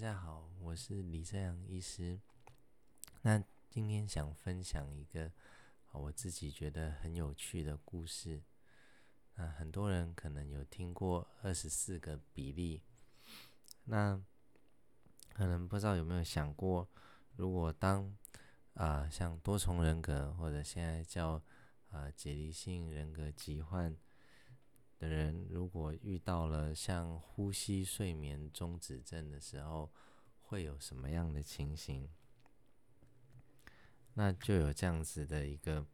大家好，我是李正阳医师。那今天想分享一个我自己觉得很有趣的故事。那很多人可能有听过二十四个比例，那可能不知道有没有想过，如果当啊像多重人格或者现在叫啊解离性人格疾患。的人如果遇到了像呼吸睡眠中止症的时候，会有什么样的情形？那就有这样子的一个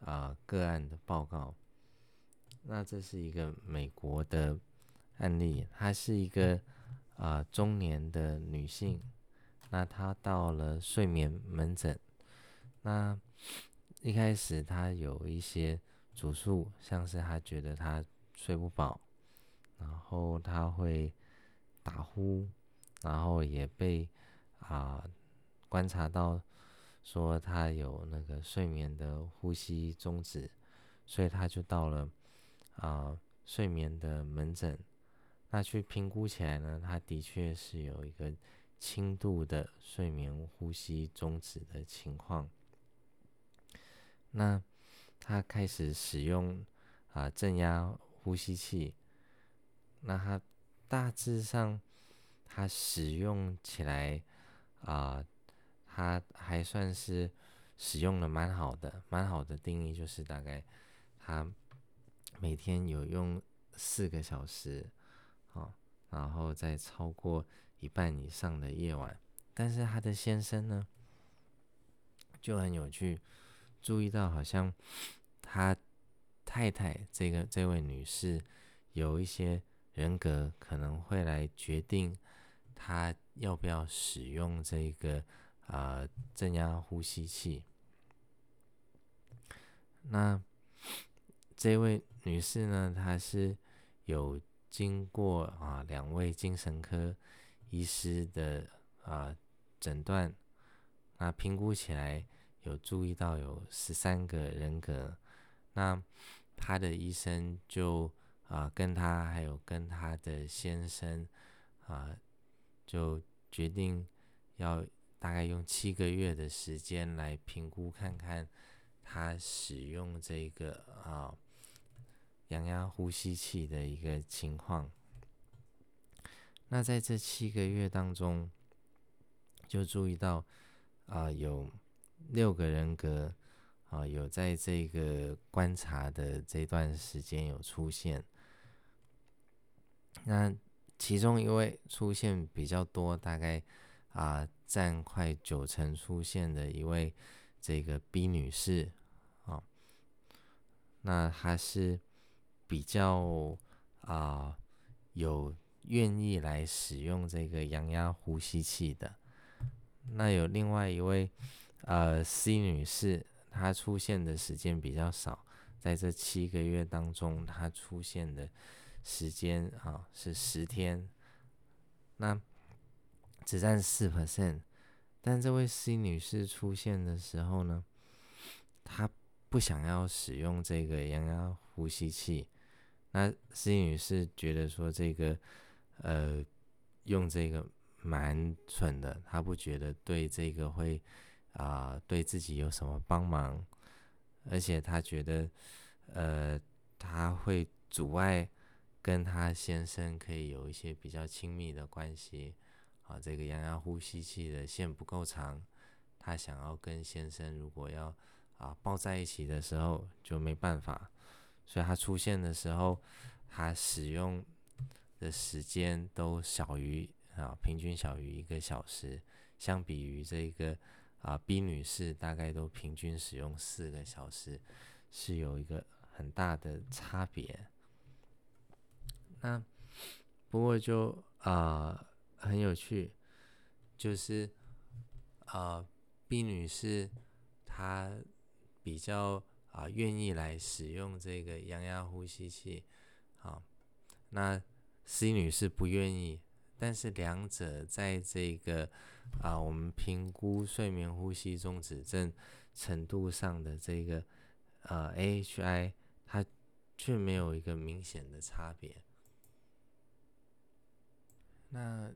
啊个案的报告。那这是一个美国的案例，她是一个啊中年的女性。那她到了睡眠门诊，那一开始她有一些主诉，像是她觉得她。睡不饱，然后他会打呼，然后也被啊观察到说他有那个睡眠的呼吸终止，所以他就到了啊睡眠的门诊。那去评估起来呢，他的确是有一个轻度的睡眠呼吸终止的情况。那他开始使用啊正压。呼吸器，那它大致上，它使用起来啊，它还算是使用的蛮好的，蛮好的定义就是大概它每天有用四个小时，啊，然后再超过一半以上的夜晚，但是他的先生呢就很有趣，注意到好像他。太太，这个这位女士有一些人格可能会来决定她要不要使用这个啊正压呼吸器。那这位女士呢，她是有经过啊两位精神科医师的啊诊断，那评估起来有注意到有十三个人格，那。他的医生就啊跟他还有跟他的先生啊就决定要大概用七个月的时间来评估看看他使用这个啊氧压呼吸器的一个情况。那在这七个月当中，就注意到啊有六个人格。啊，有在这个观察的这段时间有出现，那其中一位出现比较多，大概啊占快九成出现的一位这个 B 女士啊，那她是比较啊有愿意来使用这个氧压呼吸器的，那有另外一位呃 C 女士。它出现的时间比较少，在这七个月当中，它出现的时间啊是十天，那只占四 percent。但这位 C 女士出现的时候呢，她不想要使用这个氧压呼吸器。那 C 女士觉得说这个呃用这个蛮蠢的，她不觉得对这个会。啊，对自己有什么帮忙？而且他觉得，呃，他会阻碍跟他先生可以有一些比较亲密的关系。啊，这个氧压呼吸器的线不够长，他想要跟先生如果要啊抱在一起的时候就没办法。所以他出现的时候，他使用的时间都小于啊，平均小于一个小时，相比于这个。啊，B 女士大概都平均使用四个小时，是有一个很大的差别。那不过就啊很有趣，就是啊 B 女士她比较啊愿意来使用这个氧压呼吸器，啊，那 C 女士不愿意。但是两者在这个啊，我们评估睡眠呼吸中止症程度上的这个呃 AHI，它却没有一个明显的差别。那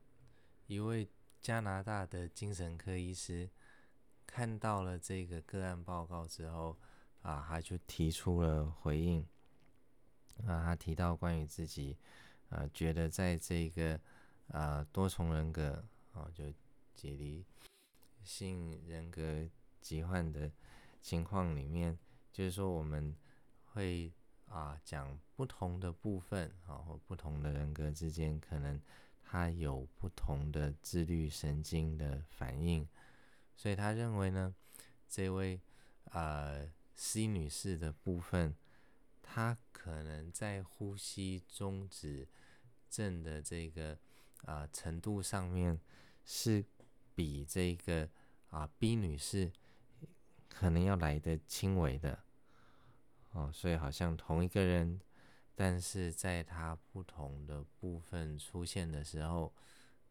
一位加拿大的精神科医师看到了这个个案报告之后，啊，他就提出了回应。啊，他提到关于自己，啊，觉得在这个啊多重人格啊，就解离性人格疾患的情况里面，就是说我们会啊讲不同的部分啊，或不同的人格之间，可能他有不同的自律神经的反应，所以他认为呢，这位呃 C 女士的部分。他可能在呼吸中止症的这个啊程度上面，是比这个啊 B 女士可能要来的轻微的哦，所以好像同一个人，但是在他不同的部分出现的时候，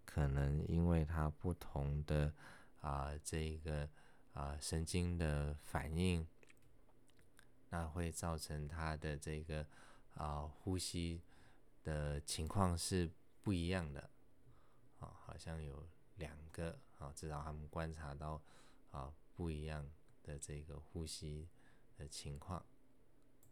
可能因为他不同的啊这个啊神经的反应。那会造成他的这个啊呼吸的情况是不一样的，啊，好像有两个啊，至少他们观察到啊不一样的这个呼吸的情况。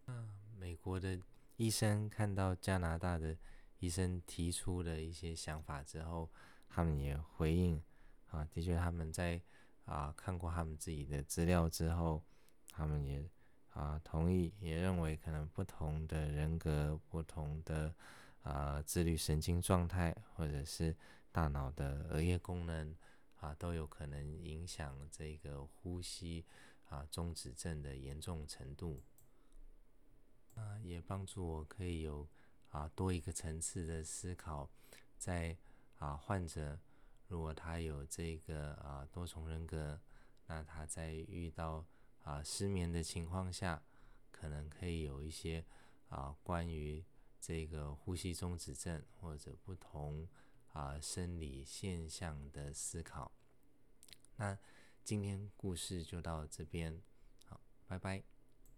那美国的医生看到加拿大的医生提出的一些想法之后，他们也回应啊，的确他们在啊看过他们自己的资料之后，他们也。啊，同意，也认为可能不同的人格、不同的啊自律神经状态，或者是大脑的额叶功能啊，都有可能影响这个呼吸啊中止症的严重程度。啊，也帮助我可以有啊多一个层次的思考，在啊患者如果他有这个啊多重人格，那他在遇到啊，失眠的情况下，可能可以有一些啊，关于这个呼吸中止症或者不同啊生理现象的思考。那今天故事就到这边，好，拜拜。